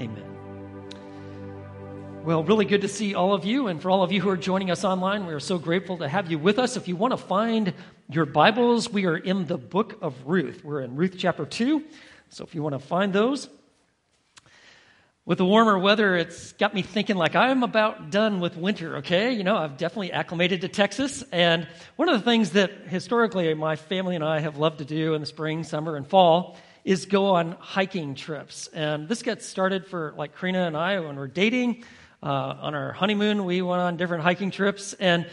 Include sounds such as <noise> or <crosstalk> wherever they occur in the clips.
Amen. Well, really good to see all of you. And for all of you who are joining us online, we are so grateful to have you with us. If you want to find your Bibles, we are in the book of Ruth. We're in Ruth chapter 2. So if you want to find those, with the warmer weather, it's got me thinking like I'm about done with winter, okay? You know, I've definitely acclimated to Texas. And one of the things that historically my family and I have loved to do in the spring, summer, and fall is go on hiking trips. And this gets started for like Karina and I when we're dating. Uh, on our honeymoon, we went on different hiking trips, and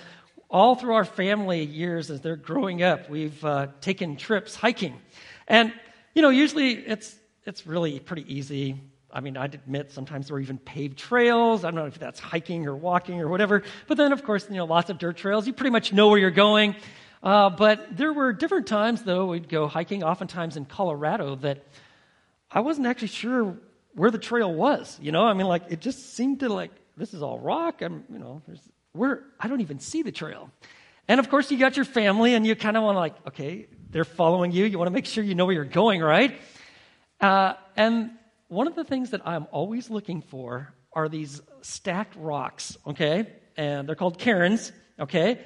all through our family years as they're growing up, we've uh, taken trips hiking. And, you know, usually it's, it's really pretty easy. I mean, I'd admit sometimes there are even paved trails. I don't know if that's hiking or walking or whatever. But then, of course, you know, lots of dirt trails. You pretty much know where you're going. Uh, but there were different times, though, we'd go hiking, oftentimes in Colorado, that I wasn't actually sure where the trail was. You know, I mean, like it just seemed to like this is all rock. I'm, you know, where I don't even see the trail. And of course, you got your family, and you kind of want to like, okay, they're following you. You want to make sure you know where you're going, right? Uh, and one of the things that I'm always looking for are these stacked rocks, okay? And they're called cairns, okay?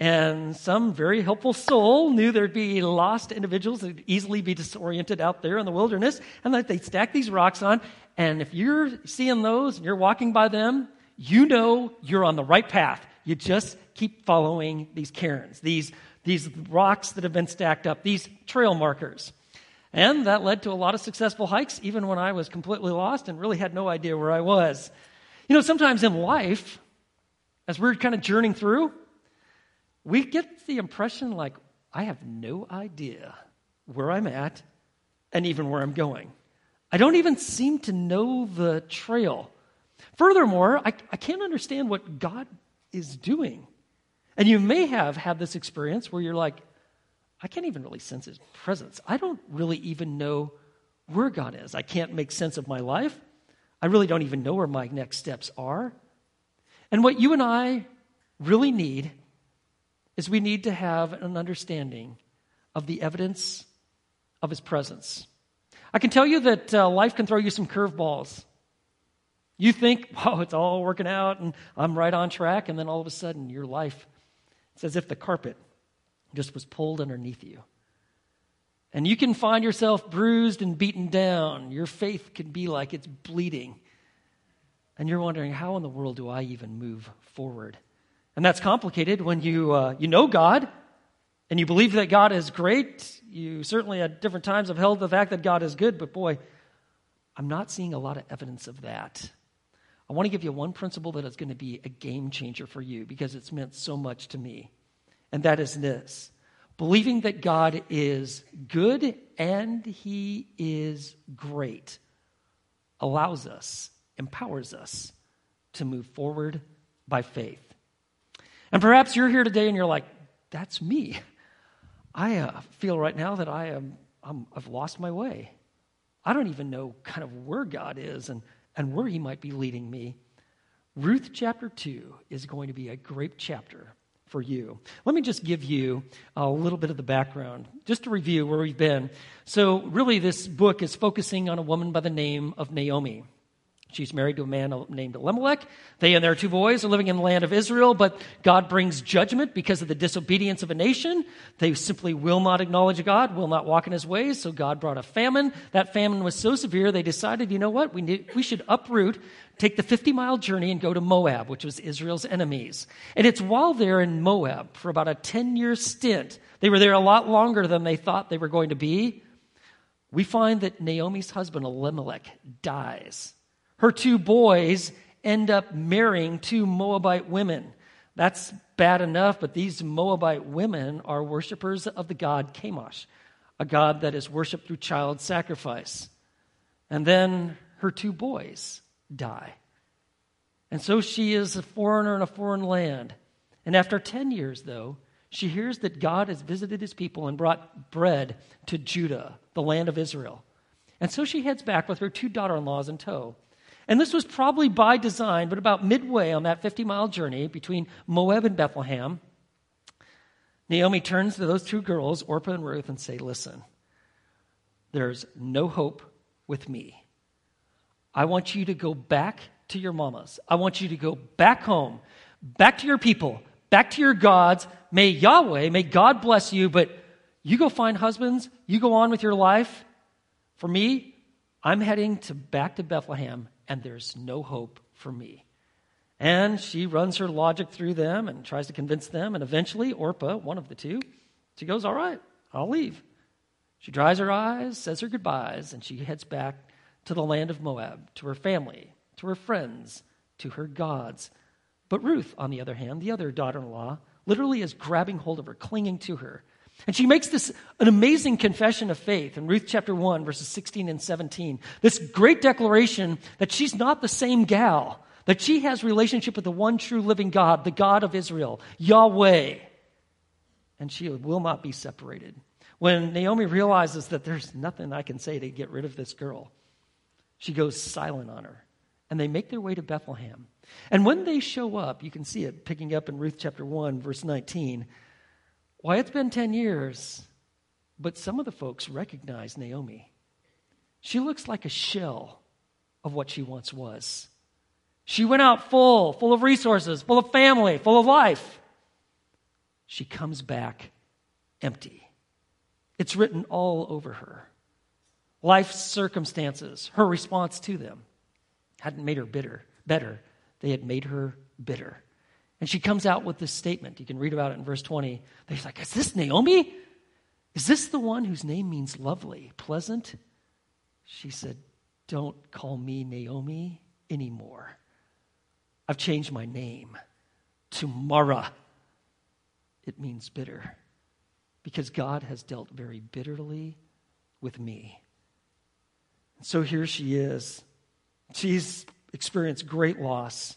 And some very helpful soul knew there'd be lost individuals that'd easily be disoriented out there in the wilderness, and that they'd stack these rocks on. And if you're seeing those and you're walking by them, you know you're on the right path. You just keep following these cairns, these, these rocks that have been stacked up, these trail markers. And that led to a lot of successful hikes, even when I was completely lost and really had no idea where I was. You know, sometimes in life, as we're kind of journeying through, we get the impression like, I have no idea where I'm at and even where I'm going. I don't even seem to know the trail. Furthermore, I, I can't understand what God is doing. And you may have had this experience where you're like, I can't even really sense his presence. I don't really even know where God is. I can't make sense of my life. I really don't even know where my next steps are. And what you and I really need is we need to have an understanding of the evidence of his presence. I can tell you that uh, life can throw you some curveballs. You think, <laughs> oh, it's all working out and I'm right on track, and then all of a sudden your life, it's as if the carpet just was pulled underneath you. And you can find yourself bruised and beaten down. Your faith can be like it's bleeding. And you're wondering, how in the world do I even move forward? And that's complicated when you, uh, you know God and you believe that God is great. You certainly at different times have held the fact that God is good, but boy, I'm not seeing a lot of evidence of that. I want to give you one principle that is going to be a game changer for you because it's meant so much to me. And that is this believing that God is good and He is great allows us, empowers us to move forward by faith. And perhaps you're here today and you're like, that's me. I uh, feel right now that I am, I'm, I've lost my way. I don't even know kind of where God is and, and where He might be leading me. Ruth chapter 2 is going to be a great chapter for you. Let me just give you a little bit of the background, just to review where we've been. So, really, this book is focusing on a woman by the name of Naomi. She's married to a man named Elimelech. They and their two boys are living in the land of Israel, but God brings judgment because of the disobedience of a nation. They simply will not acknowledge God, will not walk in his ways, so God brought a famine. That famine was so severe, they decided, you know what, we, need, we should uproot, take the 50 mile journey, and go to Moab, which was Israel's enemies. And it's while they're in Moab for about a 10 year stint, they were there a lot longer than they thought they were going to be. We find that Naomi's husband, Elimelech, dies her two boys end up marrying two Moabite women. That's bad enough, but these Moabite women are worshippers of the god Chemosh, a god that is worshiped through child sacrifice. And then her two boys die. And so she is a foreigner in a foreign land. And after 10 years, though, she hears that God has visited his people and brought bread to Judah, the land of Israel. And so she heads back with her two daughter in laws in tow. And this was probably by design, but about midway on that 50 mile journey between Moab and Bethlehem, Naomi turns to those two girls, Orpah and Ruth, and say, Listen, there's no hope with me. I want you to go back to your mamas. I want you to go back home, back to your people, back to your gods. May Yahweh, may God bless you, but you go find husbands, you go on with your life. For me, I'm heading to back to Bethlehem, and there's no hope for me. And she runs her logic through them and tries to convince them, and eventually, Orpah, one of the two, she goes, All right, I'll leave. She dries her eyes, says her goodbyes, and she heads back to the land of Moab, to her family, to her friends, to her gods. But Ruth, on the other hand, the other daughter in law, literally is grabbing hold of her, clinging to her. And she makes this an amazing confession of faith in Ruth chapter 1, verses 16 and 17. This great declaration that she's not the same gal, that she has relationship with the one true living God, the God of Israel, Yahweh. And she will not be separated. When Naomi realizes that there's nothing I can say to get rid of this girl, she goes silent on her. And they make their way to Bethlehem. And when they show up, you can see it picking up in Ruth chapter 1, verse 19. Why, it's been 10 years, but some of the folks recognize Naomi. She looks like a shell of what she once was. She went out full, full of resources, full of family, full of life. She comes back empty. It's written all over her. Life's circumstances, her response to them, hadn't made her bitter, better. They had made her bitter. And she comes out with this statement. You can read about it in verse 20. They're like, Is this Naomi? Is this the one whose name means lovely, pleasant? She said, Don't call me Naomi anymore. I've changed my name to Mara. It means bitter because God has dealt very bitterly with me. And So here she is. She's experienced great loss.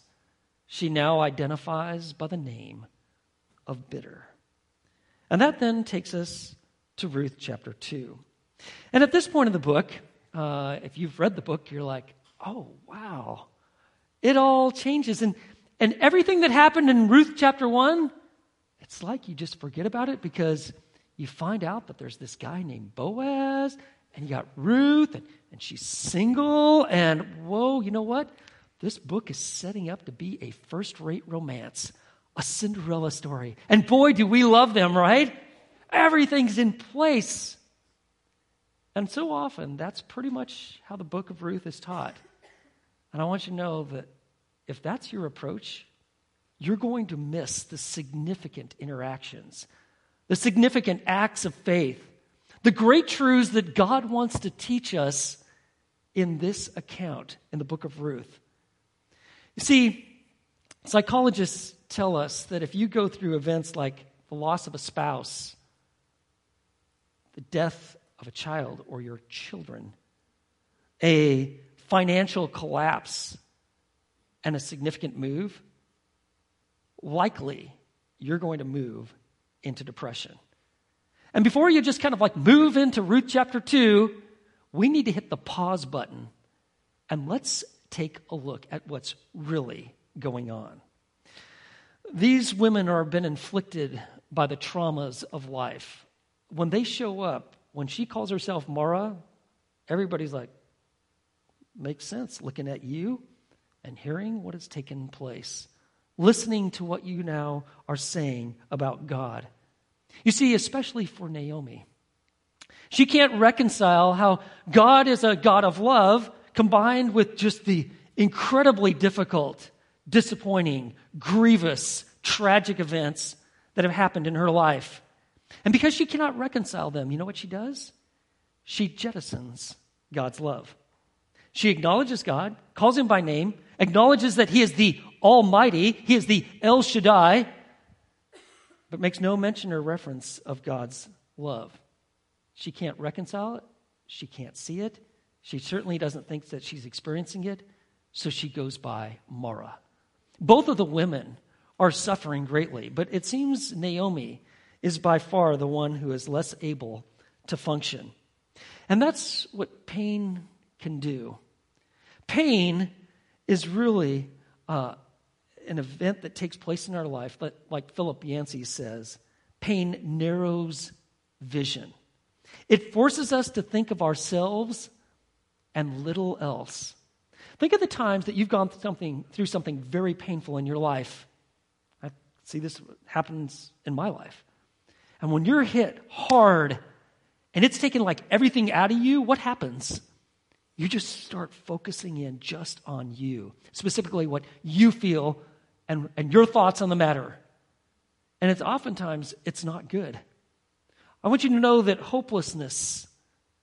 She now identifies by the name of bitter. And that then takes us to Ruth chapter 2. And at this point in the book, uh, if you've read the book, you're like, oh, wow. It all changes. And, and everything that happened in Ruth chapter 1, it's like you just forget about it because you find out that there's this guy named Boaz, and you got Ruth, and, and she's single, and whoa, you know what? This book is setting up to be a first rate romance, a Cinderella story. And boy, do we love them, right? Everything's in place. And so often, that's pretty much how the book of Ruth is taught. And I want you to know that if that's your approach, you're going to miss the significant interactions the significant acts of faith, the great truths that God wants to teach us in this account in the book of Ruth. You see, psychologists tell us that if you go through events like the loss of a spouse, the death of a child or your children, a financial collapse, and a significant move, likely you're going to move into depression. And before you just kind of like move into Ruth chapter 2, we need to hit the pause button and let's take a look at what's really going on. These women are been inflicted by the traumas of life. When they show up, when she calls herself Mara, everybody's like, makes sense looking at you and hearing what has taken place listening to what you now are saying about God. You see, especially for Naomi, she can't reconcile how God is a God of love combined with just the incredibly difficult, disappointing, grievous, tragic events that have happened in her life. And because she cannot reconcile them, you know what she does? She jettisons God's love. She acknowledges God, calls him by name, acknowledges that he is the Almighty, He is the El Shaddai, but makes no mention or reference of God's love. She can't reconcile it. She can't see it. She certainly doesn't think that she's experiencing it, so she goes by Mara. Both of the women are suffering greatly, but it seems Naomi is by far the one who is less able to function. And that's what pain can do. Pain is really uh, an event that takes place in our life, but like Philip Yancey says, pain narrows vision. It forces us to think of ourselves and little else. Think of the times that you've gone through something, through something very painful in your life. I see this happens in my life. And when you're hit hard and it's taken like everything out of you, what happens? You just start focusing in just on you, specifically what you feel and, and your thoughts on the matter. And it's oftentimes it's not good. I want you to know that hopelessness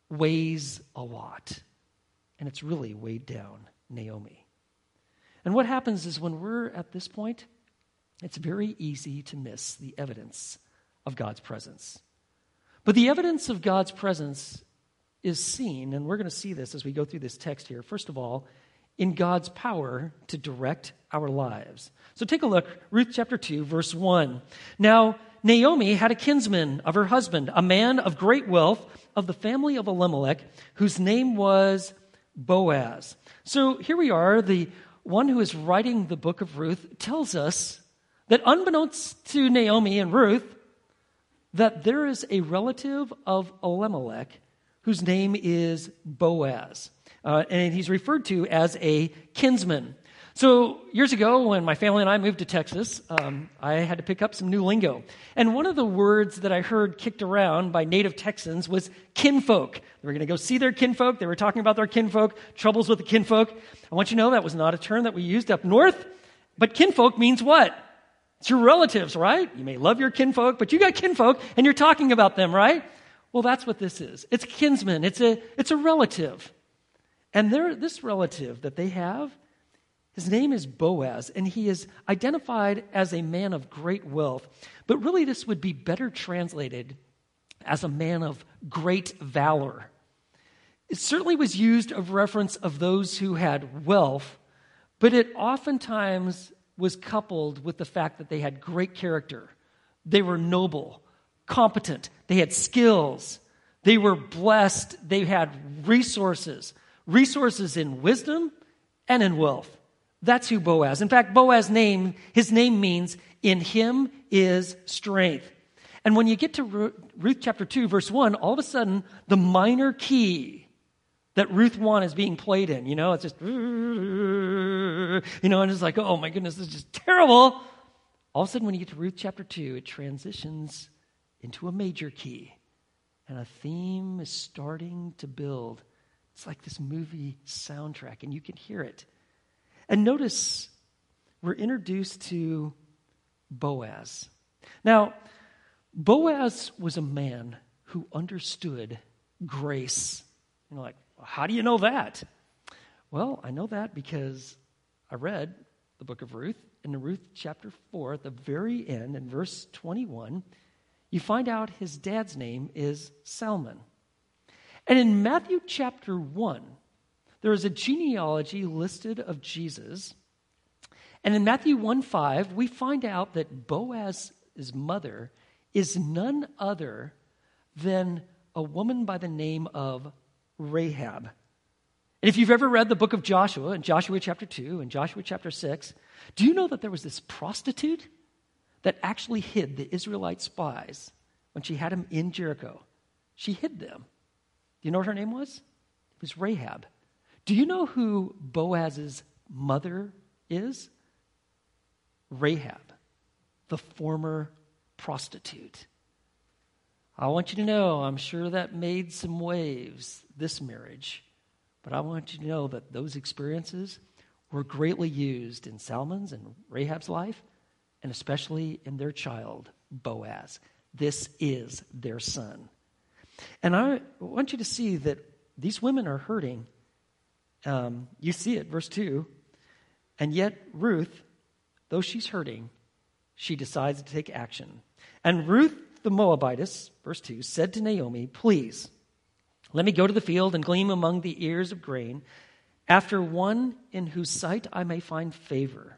weighs a lot. And it's really weighed down Naomi. And what happens is when we're at this point, it's very easy to miss the evidence of God's presence. But the evidence of God's presence is seen, and we're going to see this as we go through this text here. First of all, in God's power to direct our lives. So take a look, Ruth chapter 2, verse 1. Now, Naomi had a kinsman of her husband, a man of great wealth of the family of Elimelech, whose name was Boaz. So here we are, the one who is writing the book of Ruth tells us that unbeknownst to Naomi and Ruth, that there is a relative of Elimelech whose name is Boaz. Uh, and he's referred to as a kinsman. So, years ago, when my family and I moved to Texas, um, I had to pick up some new lingo. And one of the words that I heard kicked around by native Texans was kinfolk. They were going to go see their kinfolk. They were talking about their kinfolk, troubles with the kinfolk. I want you to know that was not a term that we used up north. But kinfolk means what? It's your relatives, right? You may love your kinfolk, but you got kinfolk and you're talking about them, right? Well, that's what this is. It's kinsman, it's a, it's a relative. And this relative that they have, his name is Boaz, and he is identified as a man of great wealth. But really, this would be better translated as a man of great valor. It certainly was used of reference of those who had wealth, but it oftentimes was coupled with the fact that they had great character. They were noble, competent, they had skills, they were blessed, they had resources, resources in wisdom and in wealth. That's who Boaz. In fact, Boaz's name, his name means in him is strength. And when you get to Ruth chapter 2, verse 1, all of a sudden, the minor key that Ruth 1 is being played in, you know, it's just, you know, and it's like, oh my goodness, this is just terrible. All of a sudden, when you get to Ruth chapter 2, it transitions into a major key. And a theme is starting to build. It's like this movie soundtrack, and you can hear it. And notice we're introduced to Boaz. Now, Boaz was a man who understood grace. You know, like, how do you know that? Well, I know that because I read the book of Ruth. In Ruth chapter 4, at the very end, in verse 21, you find out his dad's name is Salmon. And in Matthew chapter 1, there is a genealogy listed of Jesus. And in Matthew 1 5, we find out that Boaz's mother is none other than a woman by the name of Rahab. And if you've ever read the book of Joshua, in Joshua chapter 2 and Joshua chapter 6, do you know that there was this prostitute that actually hid the Israelite spies when she had them in Jericho? She hid them. Do you know what her name was? It was Rahab. Do you know who Boaz's mother is? Rahab, the former prostitute. I want you to know, I'm sure that made some waves, this marriage. But I want you to know that those experiences were greatly used in Salmon's and Rahab's life, and especially in their child, Boaz. This is their son. And I want you to see that these women are hurting. Um, you see it, verse 2. And yet, Ruth, though she's hurting, she decides to take action. And Ruth the Moabitess, verse 2, said to Naomi, Please, let me go to the field and glean among the ears of grain, after one in whose sight I may find favor.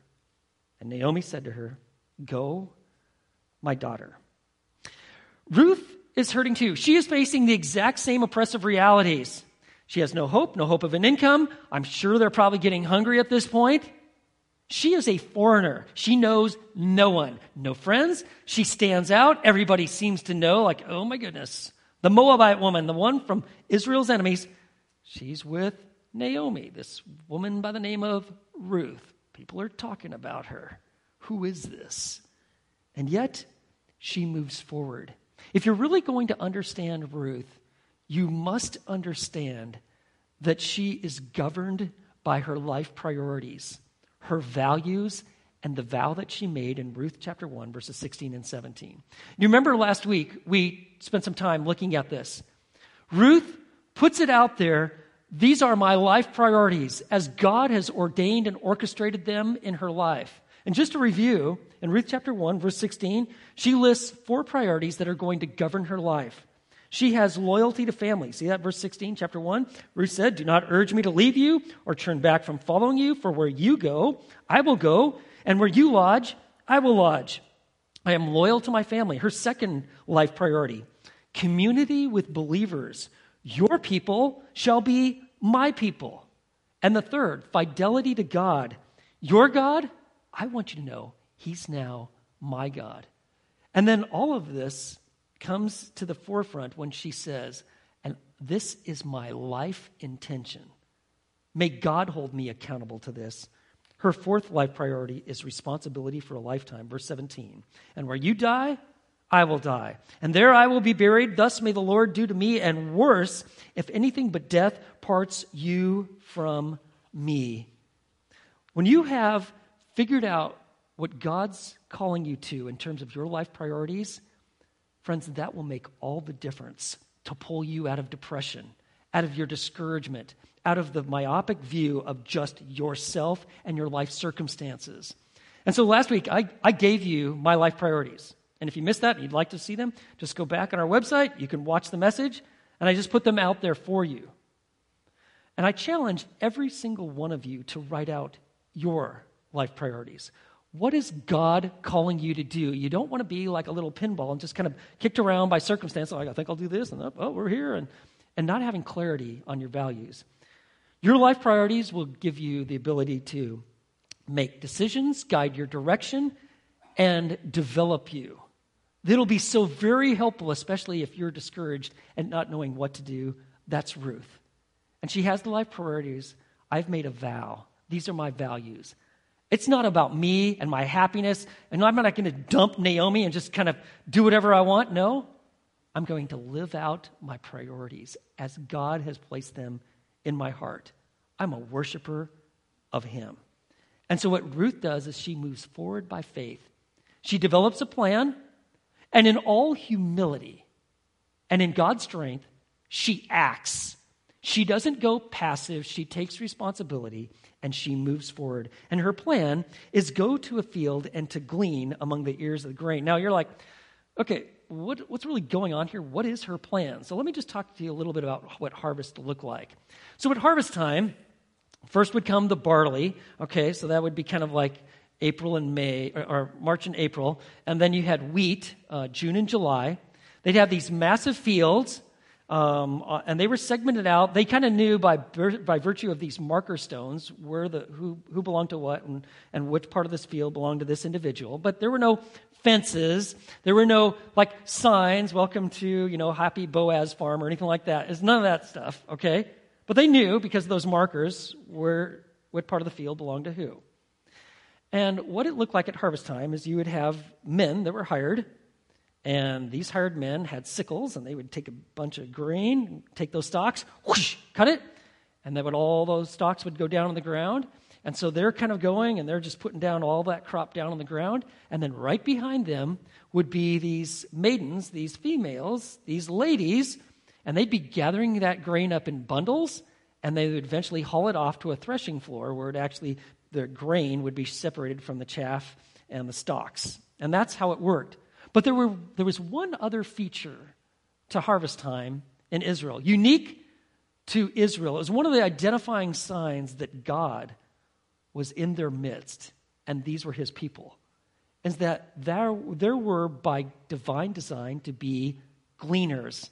And Naomi said to her, Go, my daughter. Ruth is hurting too. She is facing the exact same oppressive realities. She has no hope, no hope of an income. I'm sure they're probably getting hungry at this point. She is a foreigner. She knows no one, no friends. She stands out. Everybody seems to know, like, oh my goodness, the Moabite woman, the one from Israel's enemies, she's with Naomi, this woman by the name of Ruth. People are talking about her. Who is this? And yet, she moves forward. If you're really going to understand Ruth, you must understand that she is governed by her life priorities, her values, and the vow that she made in Ruth chapter 1, verses 16 and 17. You remember last week we spent some time looking at this. Ruth puts it out there these are my life priorities as God has ordained and orchestrated them in her life. And just to review, in Ruth chapter 1, verse 16, she lists four priorities that are going to govern her life. She has loyalty to family. See that verse 16, chapter 1? Ruth said, Do not urge me to leave you or turn back from following you, for where you go, I will go, and where you lodge, I will lodge. I am loyal to my family. Her second life priority community with believers. Your people shall be my people. And the third, fidelity to God. Your God, I want you to know, He's now my God. And then all of this comes to the forefront when she says, And this is my life intention. May God hold me accountable to this. Her fourth life priority is responsibility for a lifetime. Verse 17. And where you die, I will die. And there I will be buried. Thus may the Lord do to me, and worse, if anything but death parts you from me. When you have figured out what God's calling you to in terms of your life priorities, Friends, that will make all the difference to pull you out of depression, out of your discouragement, out of the myopic view of just yourself and your life circumstances. And so last week, I, I gave you my life priorities. And if you missed that and you'd like to see them, just go back on our website. You can watch the message. And I just put them out there for you. And I challenge every single one of you to write out your life priorities. What is God calling you to do? You don't want to be like a little pinball and just kind of kicked around by circumstance. Like, I think I'll do this, and oh, we're here, and, and not having clarity on your values. Your life priorities will give you the ability to make decisions, guide your direction, and develop you. It'll be so very helpful, especially if you're discouraged and not knowing what to do. That's Ruth. And she has the life priorities. I've made a vow. These are my values. It's not about me and my happiness, and I'm not going to dump Naomi and just kind of do whatever I want. No, I'm going to live out my priorities as God has placed them in my heart. I'm a worshiper of Him. And so, what Ruth does is she moves forward by faith. She develops a plan, and in all humility and in God's strength, she acts. She doesn't go passive, she takes responsibility and she moves forward. And her plan is go to a field and to glean among the ears of the grain. Now you're like, okay, what, what's really going on here? What is her plan? So let me just talk to you a little bit about what harvest look like. So at harvest time, first would come the barley. Okay, so that would be kind of like April and May, or, or March and April. And then you had wheat, uh, June and July. They'd have these massive fields um, uh, and they were segmented out. They kind of knew by, by virtue of these marker stones where the, who, who belonged to what and, and which part of this field belonged to this individual. But there were no fences. There were no like signs, welcome to, you know, happy Boaz farm or anything like that. It's none of that stuff, okay? But they knew because those markers where what part of the field belonged to who. And what it looked like at harvest time is you would have men that were hired and these hired men had sickles, and they would take a bunch of grain, take those stalks, whoosh, cut it, and then all those stalks would go down on the ground. And so they're kind of going, and they're just putting down all that crop down on the ground. And then right behind them would be these maidens, these females, these ladies, and they'd be gathering that grain up in bundles, and they would eventually haul it off to a threshing floor where it actually the grain would be separated from the chaff and the stalks. And that's how it worked. But there, were, there was one other feature to harvest time in Israel, unique to Israel. It was one of the identifying signs that God was in their midst, and these were his people. Is that there, there were, by divine design, to be gleaners.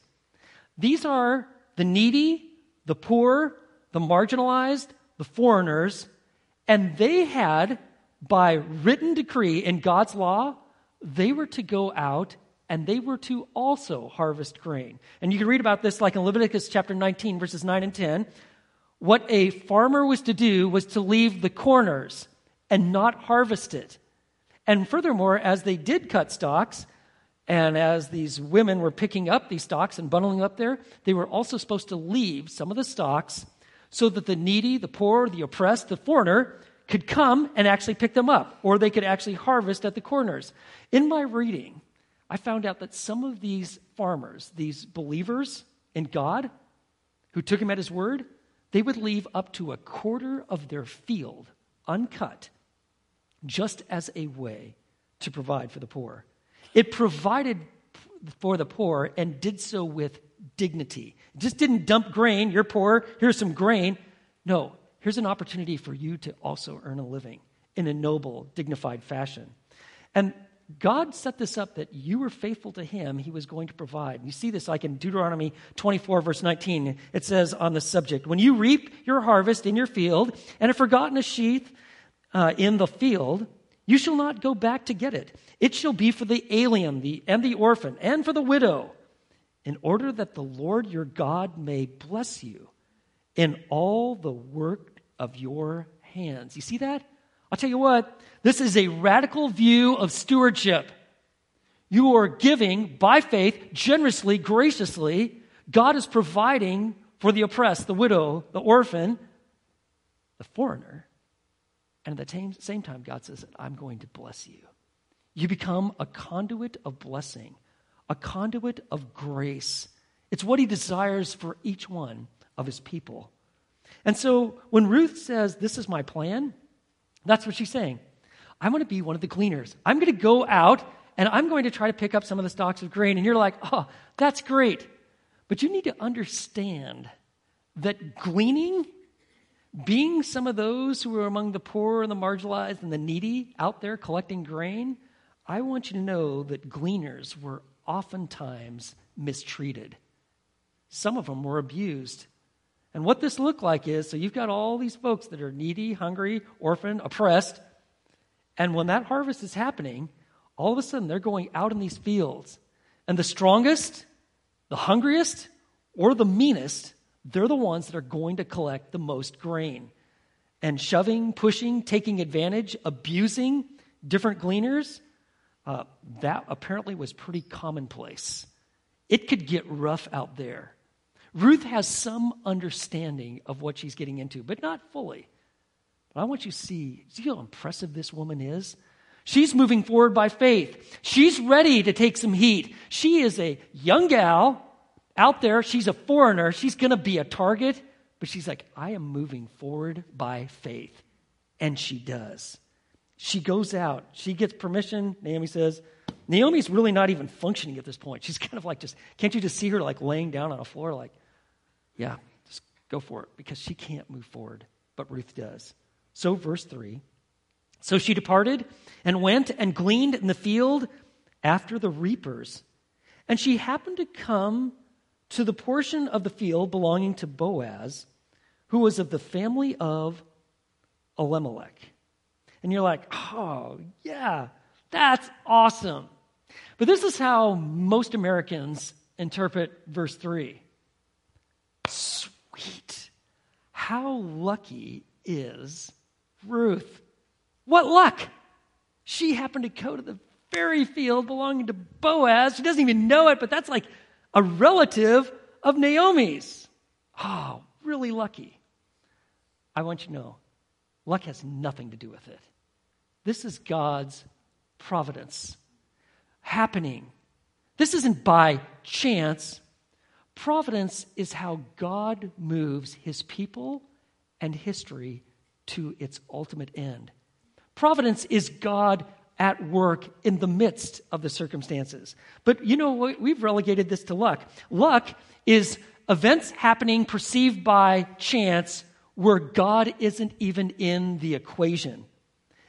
These are the needy, the poor, the marginalized, the foreigners, and they had, by written decree in God's law, they were to go out and they were to also harvest grain. And you can read about this like in Leviticus chapter 19, verses 9 and 10. what a farmer was to do was to leave the corners and not harvest it. And furthermore, as they did cut stalks, and as these women were picking up these stalks and bundling up there, they were also supposed to leave some of the stalks so that the needy, the poor, the oppressed, the foreigner could come and actually pick them up, or they could actually harvest at the corners. In my reading, I found out that some of these farmers, these believers in God, who took him at his word, they would leave up to a quarter of their field uncut just as a way to provide for the poor. It provided for the poor and did so with dignity. It just didn't dump grain, you're poor, here's some grain. No, here's an opportunity for you to also earn a living in a noble, dignified fashion. And God set this up that you were faithful to Him, He was going to provide. You see this like in Deuteronomy 24, verse 19. It says on the subject When you reap your harvest in your field and have forgotten a sheath uh, in the field, you shall not go back to get it. It shall be for the alien the, and the orphan and for the widow, in order that the Lord your God may bless you in all the work of your hands. You see that? I'll tell you what, this is a radical view of stewardship. You are giving by faith, generously, graciously. God is providing for the oppressed, the widow, the orphan, the foreigner. And at the same time, God says, I'm going to bless you. You become a conduit of blessing, a conduit of grace. It's what he desires for each one of his people. And so when Ruth says, This is my plan, that's what she's saying. I'm going to be one of the gleaners. I'm going to go out and I'm going to try to pick up some of the stalks of grain. And you're like, Oh, that's great. But you need to understand that gleaning being some of those who are among the poor and the marginalized and the needy out there collecting grain, I want you to know that gleaners were oftentimes mistreated. Some of them were abused. And what this looked like is so you've got all these folks that are needy, hungry, orphan, oppressed. And when that harvest is happening, all of a sudden they're going out in these fields. And the strongest, the hungriest, or the meanest they're the ones that are going to collect the most grain. And shoving, pushing, taking advantage, abusing different gleaners, uh, that apparently was pretty commonplace. It could get rough out there. Ruth has some understanding of what she's getting into, but not fully. But I want you to see, see how impressive this woman is? She's moving forward by faith. She's ready to take some heat. She is a young gal out there, she's a foreigner, she's going to be a target, but she's like, I am moving forward by faith. And she does. She goes out, she gets permission. Naomi says, Naomi's really not even functioning at this point. She's <laughs> kind of like just, can't you just see her like laying down on a floor, like, yeah, just go for it, because she can't move forward, but Ruth does. So, verse 3 So she departed and went and gleaned in the field after the reapers. And she happened to come to the portion of the field belonging to Boaz, who was of the family of Elimelech. And you're like, oh, yeah, that's awesome. But this is how most Americans interpret verse 3. How lucky is Ruth? What luck! She happened to go to the very field belonging to Boaz. She doesn't even know it, but that's like a relative of Naomi's. Oh, really lucky. I want you to know luck has nothing to do with it. This is God's providence happening. This isn't by chance. Providence is how God moves his people and history to its ultimate end. Providence is God at work in the midst of the circumstances. But you know, we've relegated this to luck. Luck is events happening perceived by chance where God isn't even in the equation.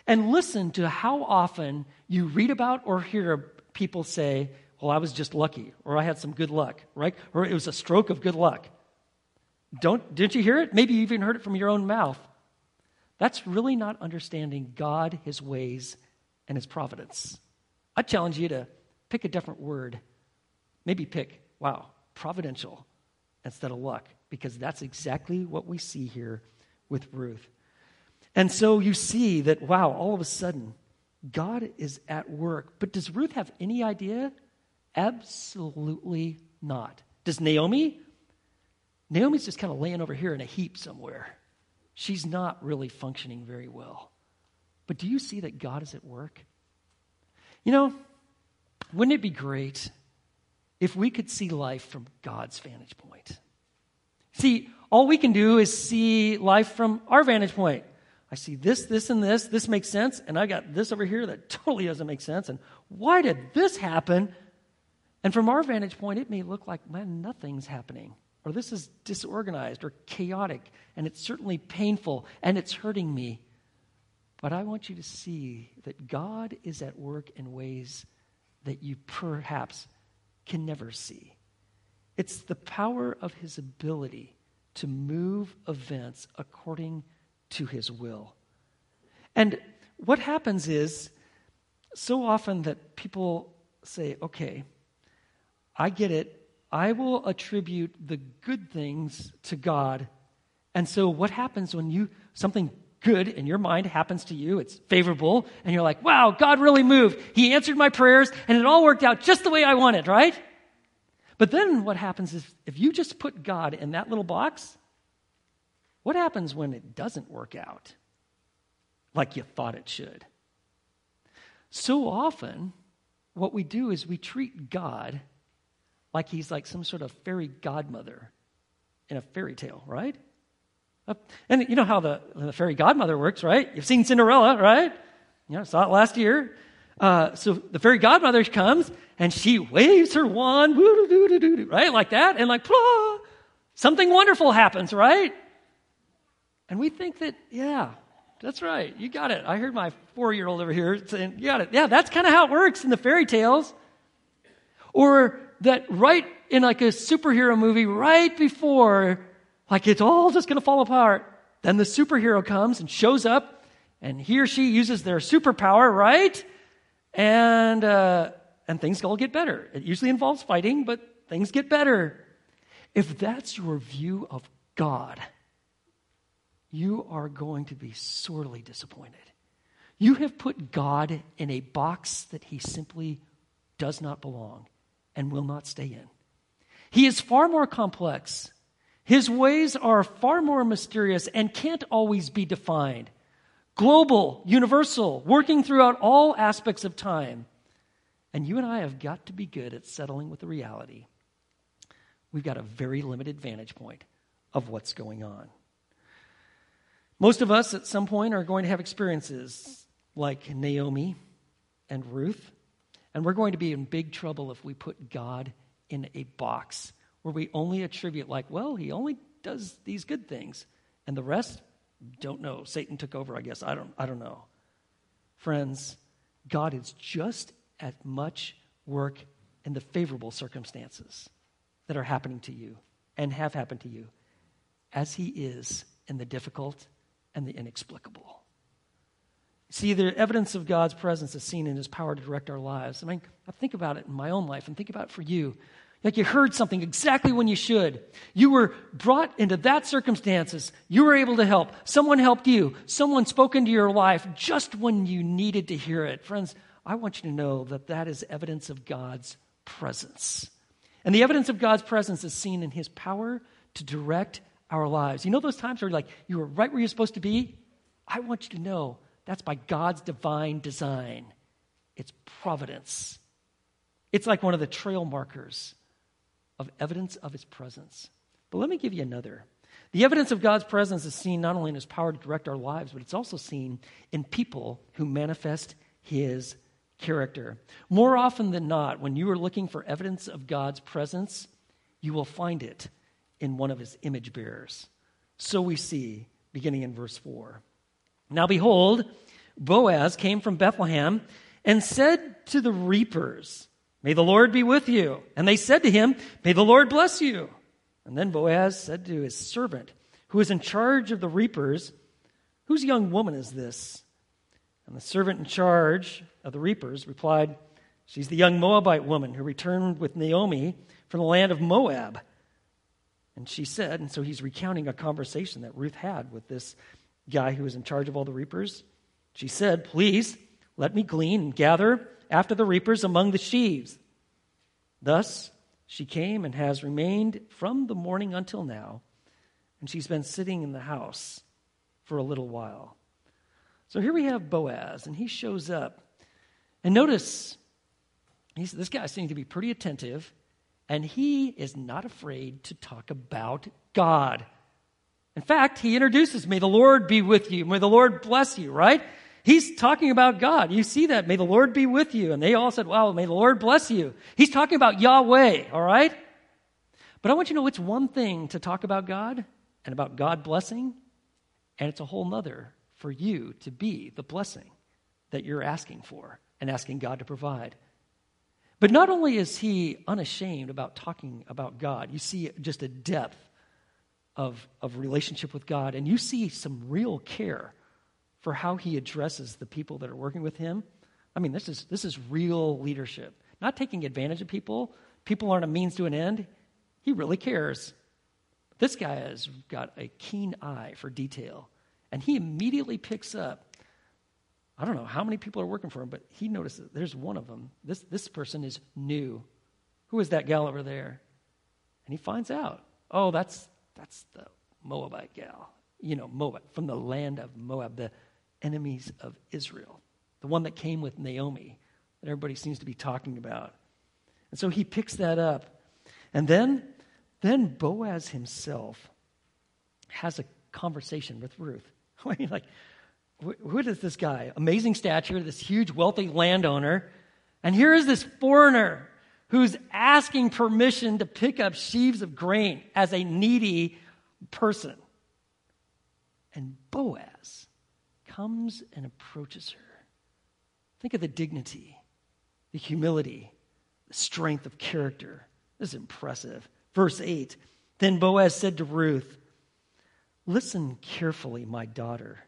And listen to how often you read about or hear people say, Well, I was just lucky, or I had some good luck, right? Or it was a stroke of good luck. Don't, didn't you hear it? Maybe you even heard it from your own mouth. That's really not understanding God, His ways, and his providence. I challenge you to pick a different word. Maybe pick, wow, providential instead of luck. because that's exactly what we see here with Ruth. And so you see that, wow, all of a sudden, God is at work. But does Ruth have any idea? Absolutely not. Does Naomi? Naomi's just kind of laying over here in a heap somewhere. She's not really functioning very well. But do you see that God is at work? You know, wouldn't it be great if we could see life from God's vantage point? See, all we can do is see life from our vantage point. I see this, this, and this. This makes sense. And I got this over here that totally doesn't make sense. And why did this happen? And from our vantage point, it may look like, man, nothing's happening. Or this is disorganized or chaotic. And it's certainly painful and it's hurting me. But I want you to see that God is at work in ways that you perhaps can never see. It's the power of his ability to move events according to his will. And what happens is so often that people say, okay, I get it. I will attribute the good things to God. And so what happens when you something good in your mind happens to you, it's favorable, and you're like, wow, God really moved. He answered my prayers, and it all worked out just the way I wanted, right? But then what happens is if you just put God in that little box, what happens when it doesn't work out like you thought it should? So often, what we do is we treat God like he's like some sort of fairy godmother in a fairy tale, right? Uh, and you know how the, the fairy godmother works, right? You've seen Cinderella, right? You know, saw it last year. Uh, so the fairy godmother comes and she waves her wand, right, like that, and like, Plah! something wonderful happens, right? And we think that, yeah, that's right. You got it. I heard my four year old over here saying, You got it. Yeah, that's kind of how it works in the fairy tales. Or that right in like a superhero movie, right before, like it's all just going to fall apart, then the superhero comes and shows up, and he or she uses their superpower, right? And, uh, and things all get better. It usually involves fighting, but things get better. If that's your view of God, you are going to be sorely disappointed. You have put God in a box that he simply does not belong and will not stay in. He is far more complex. His ways are far more mysterious and can't always be defined. Global, universal, working throughout all aspects of time. And you and I have got to be good at settling with the reality. We've got a very limited vantage point of what's going on. Most of us at some point are going to have experiences like Naomi and Ruth, and we're going to be in big trouble if we put God in a box where we only attribute, like, well, he only does these good things, and the rest, don't know. Satan took over, I guess. I don't, I don't know. Friends, God is just as much work in the favorable circumstances that are happening to you and have happened to you as he is in the difficult and the inexplicable. See, the evidence of God's presence is seen in his power to direct our lives. I mean, I think about it in my own life and think about it for you. Like you heard something exactly when you should. You were brought into that circumstances. You were able to help. Someone helped you. Someone spoke into your life just when you needed to hear it. Friends, I want you to know that that is evidence of God's presence. And the evidence of God's presence is seen in his power to direct our lives. You know those times where you're like, you were right where you're supposed to be? I want you to know that's by God's divine design. It's providence. It's like one of the trail markers of evidence of his presence. But let me give you another. The evidence of God's presence is seen not only in his power to direct our lives, but it's also seen in people who manifest his character. More often than not, when you are looking for evidence of God's presence, you will find it in one of his image bearers. So we see, beginning in verse 4. Now behold, Boaz came from Bethlehem and said to the reapers, May the Lord be with you. And they said to him, May the Lord bless you. And then Boaz said to his servant, who was in charge of the reapers, Whose young woman is this? And the servant in charge of the reapers replied, She's the young Moabite woman who returned with Naomi from the land of Moab. And she said, and so he's recounting a conversation that Ruth had with this guy who was in charge of all the reapers. She said, Please let me glean and gather after the reapers among the sheaves. Thus she came and has remained from the morning until now, and she's been sitting in the house for a little while. So here we have Boaz, and he shows up. And notice, this guy seems to be pretty attentive, and he is not afraid to talk about God. In fact, he introduces, May the Lord be with you. May the Lord bless you, right? He's talking about God. You see that. May the Lord be with you. And they all said, Wow, may the Lord bless you. He's talking about Yahweh, all right? But I want you to know it's one thing to talk about God and about God blessing, and it's a whole nother for you to be the blessing that you're asking for and asking God to provide. But not only is he unashamed about talking about God, you see just a depth of, of relationship with God, and you see some real care for how he addresses the people that are working with him. I mean, this is, this is real leadership. Not taking advantage of people. People aren't a means to an end. He really cares. This guy has got a keen eye for detail. And he immediately picks up I don't know how many people are working for him, but he notices there's one of them. This, this person is new. Who is that gal over there? And he finds out, oh, that's, that's the Moabite gal. You know, Moab, from the land of Moab, the enemies of Israel, the one that came with Naomi that everybody seems to be talking about. And so he picks that up. And then, then Boaz himself has a conversation with Ruth. <laughs> Like, who is this guy? Amazing stature, this huge, wealthy landowner. And here is this foreigner who's asking permission to pick up sheaves of grain as a needy person. And Boaz comes and approaches her. Think of the dignity, the humility, the strength of character. This is impressive. Verse 8 Then Boaz said to Ruth, Listen carefully, my daughter.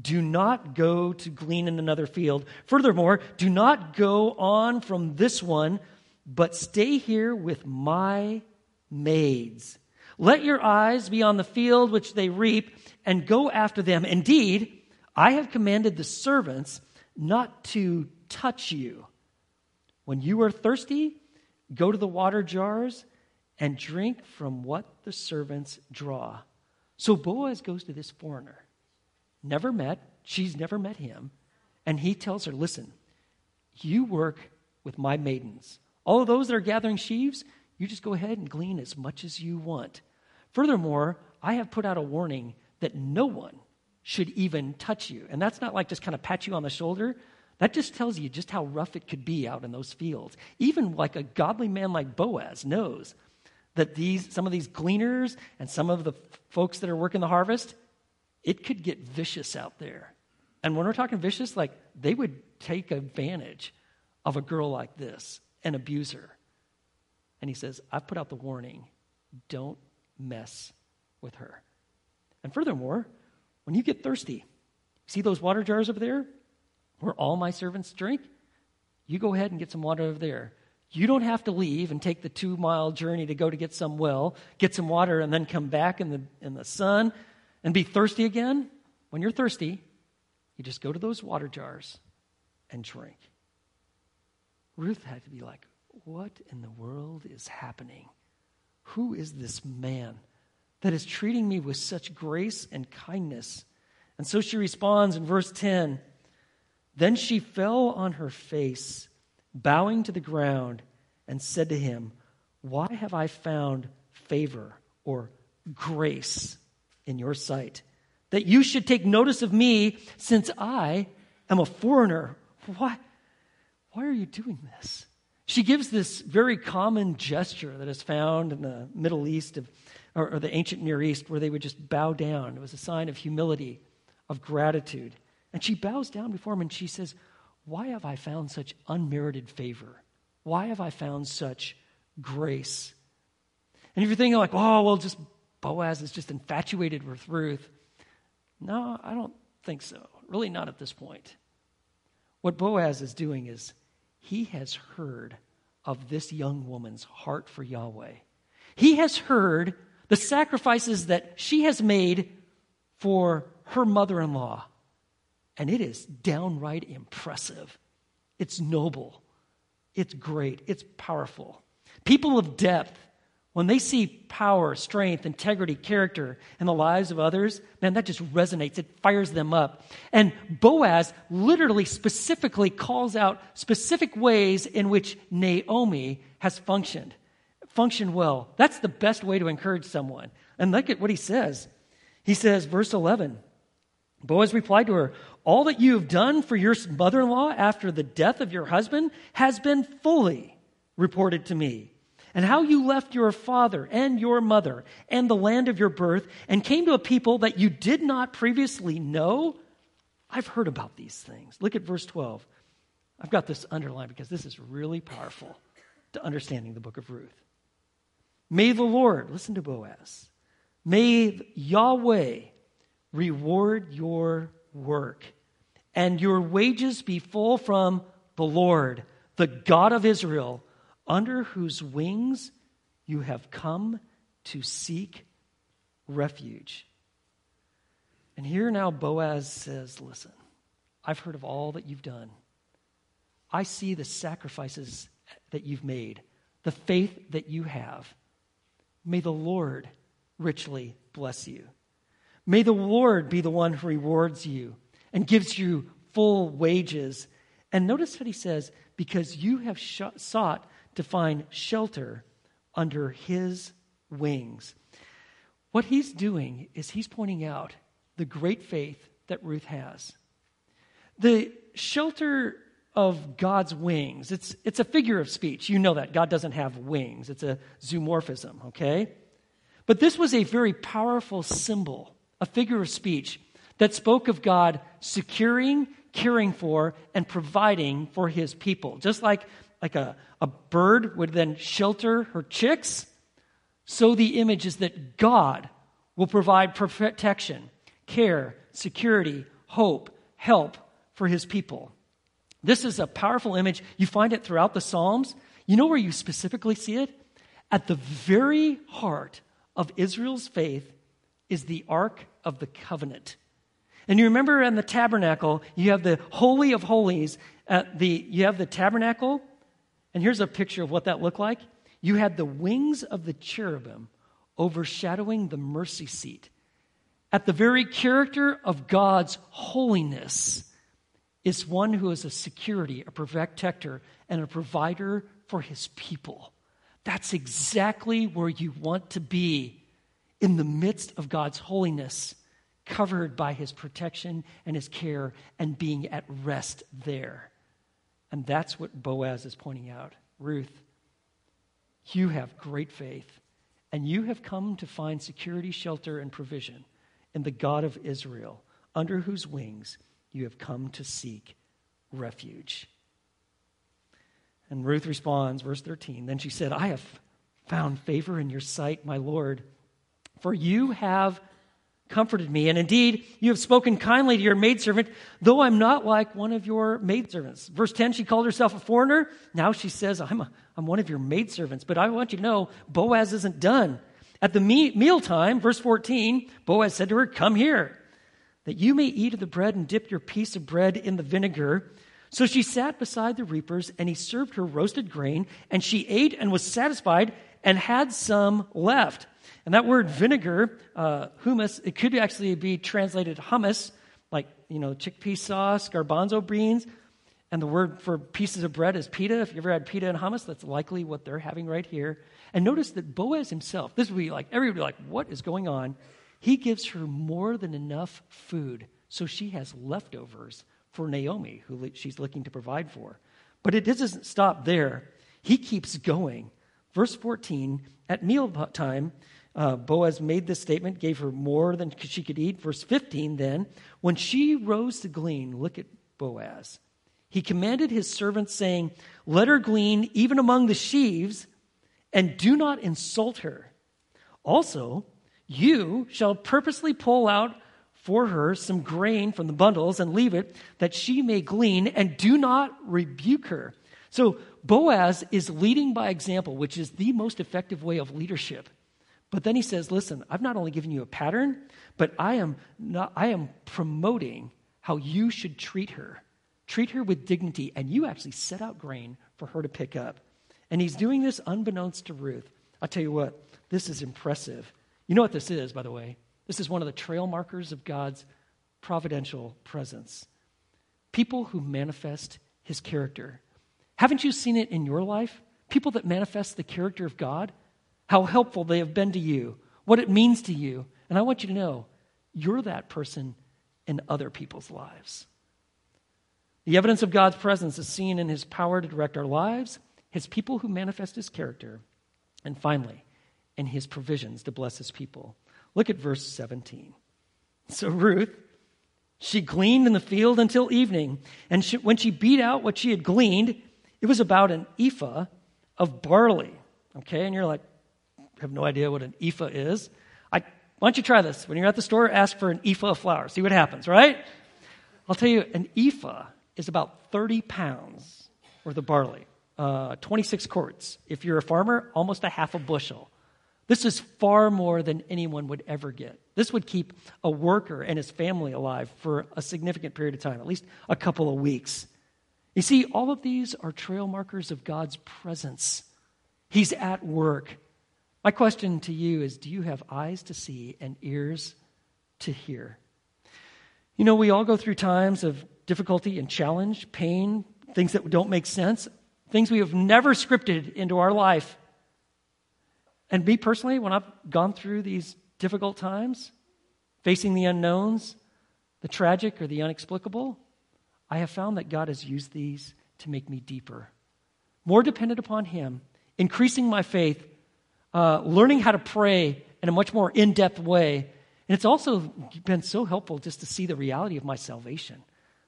Do not go to glean in another field. Furthermore, do not go on from this one, but stay here with my maids. Let your eyes be on the field which they reap, and go after them. Indeed, I have commanded the servants not to touch you. When you are thirsty, go to the water jars and drink from what the servants draw. So Boaz goes to this foreigner, never met, she's never met him, and he tells her, Listen, you work with my maidens. All of those that are gathering sheaves, you just go ahead and glean as much as you want. Furthermore, I have put out a warning that no one should even touch you. And that's not like just kind of pat you on the shoulder. That just tells you just how rough it could be out in those fields. Even like a godly man like Boaz knows that these some of these gleaners and some of the folks that are working the harvest, it could get vicious out there. And when we're talking vicious, like they would take advantage of a girl like this and abuse her. And he says, I've put out the warning don't mess with her. And furthermore, when you get thirsty, see those water jars over there where all my servants drink? You go ahead and get some water over there. You don't have to leave and take the two mile journey to go to get some well, get some water, and then come back in the, in the sun and be thirsty again. When you're thirsty, you just go to those water jars and drink. Ruth had to be like, What in the world is happening? Who is this man? that is treating me with such grace and kindness. And so she responds in verse 10 Then she fell on her face, bowing to the ground, and said to him, Why have I found favor or grace in your sight? That you should take notice of me, since I am a foreigner. Why, why are you doing this? She gives this very common gesture that is found in the Middle East of or, or the ancient Near East, where they would just bow down. It was a sign of humility, of gratitude. And she bows down before him and she says, Why have I found such unmerited favor? Why have I found such grace? And if you're thinking, like, oh, well, just Boaz is just infatuated with Ruth. No, I don't think so. Really, not at this point. What Boaz is doing is he has heard of this young woman's heart for Yahweh. He has heard the sacrifices that she has made for her mother in law. And it is downright impressive. It's noble. It's great. It's powerful. People of depth, when they see power, strength, integrity, character in the lives of others, man, that just resonates. It fires them up. And Boaz literally, specifically calls out specific ways in which Naomi has functioned. Functioned well. That's the best way to encourage someone. And look at what he says. He says, verse 11 Boaz replied to her, All that you have done for your mother in law after the death of your husband has been fully reported to me. And how you left your father and your mother and the land of your birth and came to a people that you did not previously know. I've heard about these things. Look at verse 12. I've got this underlined because this is really powerful to understanding the book of Ruth. May the Lord, listen to Boaz, may Yahweh reward your work, and your wages be full from the Lord, the God of Israel, under whose wings you have come to seek refuge. And here now Boaz says, Listen, I've heard of all that you've done. I see the sacrifices that you've made, the faith that you have. May the Lord richly bless you. May the Lord be the one who rewards you and gives you full wages. And notice what he says because you have sh- sought to find shelter under his wings. What he's doing is he's pointing out the great faith that Ruth has. The shelter of God's wings, it's, it's a figure of speech. You know that. God doesn't have wings, it's a zoomorphism, okay? But this was a very powerful symbol a figure of speech that spoke of God securing, caring for, and providing for his people. Just like, like a, a bird would then shelter her chicks, so the image is that God will provide protection, care, security, hope, help for his people. This is a powerful image. You find it throughout the Psalms. You know where you specifically see it? At the very heart of Israel's faith is the Ark of the Covenant. And you remember in the tabernacle, you have the Holy of Holies. At the, you have the tabernacle, and here's a picture of what that looked like. You had the wings of the cherubim overshadowing the mercy seat. At the very character of God's holiness is one who is a security, a protector, and a provider for his people. That's exactly where you want to be in the midst of God's holiness, covered by his protection and his care, and being at rest there. And that's what Boaz is pointing out. Ruth, you have great faith, and you have come to find security, shelter, and provision in the God of Israel, under whose wings you have come to seek refuge. And Ruth responds, verse 13. Then she said, I have found favor in your sight, my Lord for you have comforted me. And indeed, you have spoken kindly to your maidservant, though I'm not like one of your maidservants. Verse 10, she called herself a foreigner. Now she says, I'm, a, I'm one of your maidservants. But I want you to know, Boaz isn't done. At the me- mealtime, verse 14, Boaz said to her, Come here, that you may eat of the bread and dip your piece of bread in the vinegar. So she sat beside the reapers, and he served her roasted grain, and she ate and was satisfied and had some left. And that word vinegar, uh, humus, it could actually be translated hummus, like, you know, chickpea sauce, garbanzo beans. And the word for pieces of bread is pita. If you ever had pita and hummus, that's likely what they're having right here. And notice that Boaz himself, this would be like, everybody like, what is going on? He gives her more than enough food, so she has leftovers for Naomi, who she's looking to provide for. But it doesn't stop there. He keeps going. Verse 14, at mealtime, uh, Boaz made this statement, gave her more than she could eat. Verse 15 then, when she rose to glean, look at Boaz. He commanded his servants, saying, Let her glean even among the sheaves, and do not insult her. Also, you shall purposely pull out for her some grain from the bundles and leave it that she may glean, and do not rebuke her. So Boaz is leading by example, which is the most effective way of leadership. But then he says, listen, I've not only given you a pattern, but I am, not, I am promoting how you should treat her. Treat her with dignity. And you actually set out grain for her to pick up. And he's doing this unbeknownst to Ruth. I'll tell you what, this is impressive. You know what this is, by the way? This is one of the trail markers of God's providential presence. People who manifest his character. Haven't you seen it in your life? People that manifest the character of God, how helpful they have been to you, what it means to you. And I want you to know you're that person in other people's lives. The evidence of God's presence is seen in his power to direct our lives, his people who manifest his character, and finally, in his provisions to bless his people. Look at verse 17. So Ruth, she gleaned in the field until evening, and she, when she beat out what she had gleaned, it was about an ephah of barley. Okay, and you're like, have no idea what an ephah is. I, why don't you try this? When you're at the store, ask for an ephah of flour. See what happens, right? I'll tell you, an ephah is about 30 pounds worth of barley, uh, 26 quarts. If you're a farmer, almost a half a bushel. This is far more than anyone would ever get. This would keep a worker and his family alive for a significant period of time, at least a couple of weeks. You see, all of these are trail markers of God's presence. He's at work. My question to you is do you have eyes to see and ears to hear? You know, we all go through times of difficulty and challenge, pain, things that don't make sense, things we have never scripted into our life. And me personally, when I've gone through these difficult times, facing the unknowns, the tragic or the inexplicable, I have found that God has used these to make me deeper, more dependent upon Him, increasing my faith, uh, learning how to pray in a much more in depth way. And it's also been so helpful just to see the reality of my salvation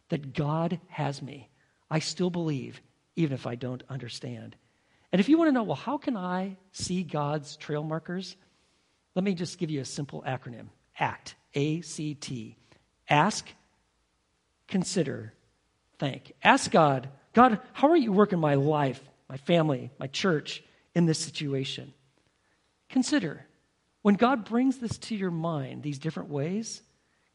that God has me. I still believe, even if I don't understand. And if you want to know, well, how can I see God's trail markers? Let me just give you a simple acronym ACT, A C T. Ask, consider, thank. Ask God, God, how are you working my life, my family, my church in this situation? Consider. When God brings this to your mind, these different ways,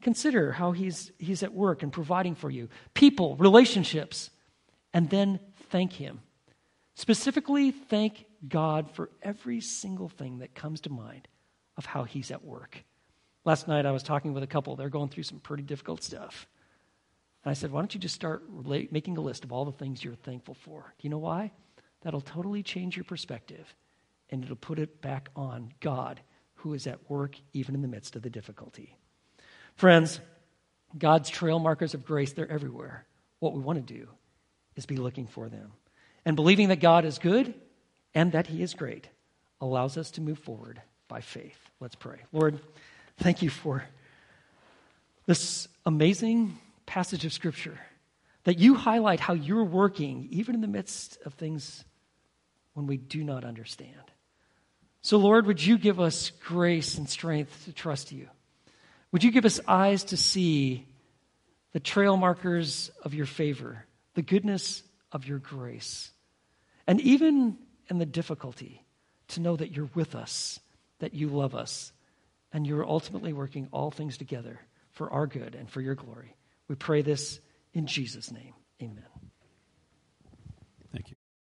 consider how he's, he's at work and providing for you people, relationships, and then thank Him. Specifically, thank God for every single thing that comes to mind of how He's at work. Last night, I was talking with a couple. They're going through some pretty difficult stuff. And I said, Why don't you just start making a list of all the things you're thankful for? Do you know why? That'll totally change your perspective, and it'll put it back on God, who is at work even in the midst of the difficulty. Friends, God's trail markers of grace, they're everywhere. What we want to do is be looking for them. And believing that God is good and that He is great allows us to move forward by faith. Let's pray. Lord, thank you for this amazing passage of Scripture that you highlight how you're working even in the midst of things when we do not understand. So, Lord, would you give us grace and strength to trust you? Would you give us eyes to see the trail markers of your favor, the goodness of your grace? And even in the difficulty, to know that you're with us, that you love us, and you're ultimately working all things together for our good and for your glory. We pray this in Jesus' name. Amen.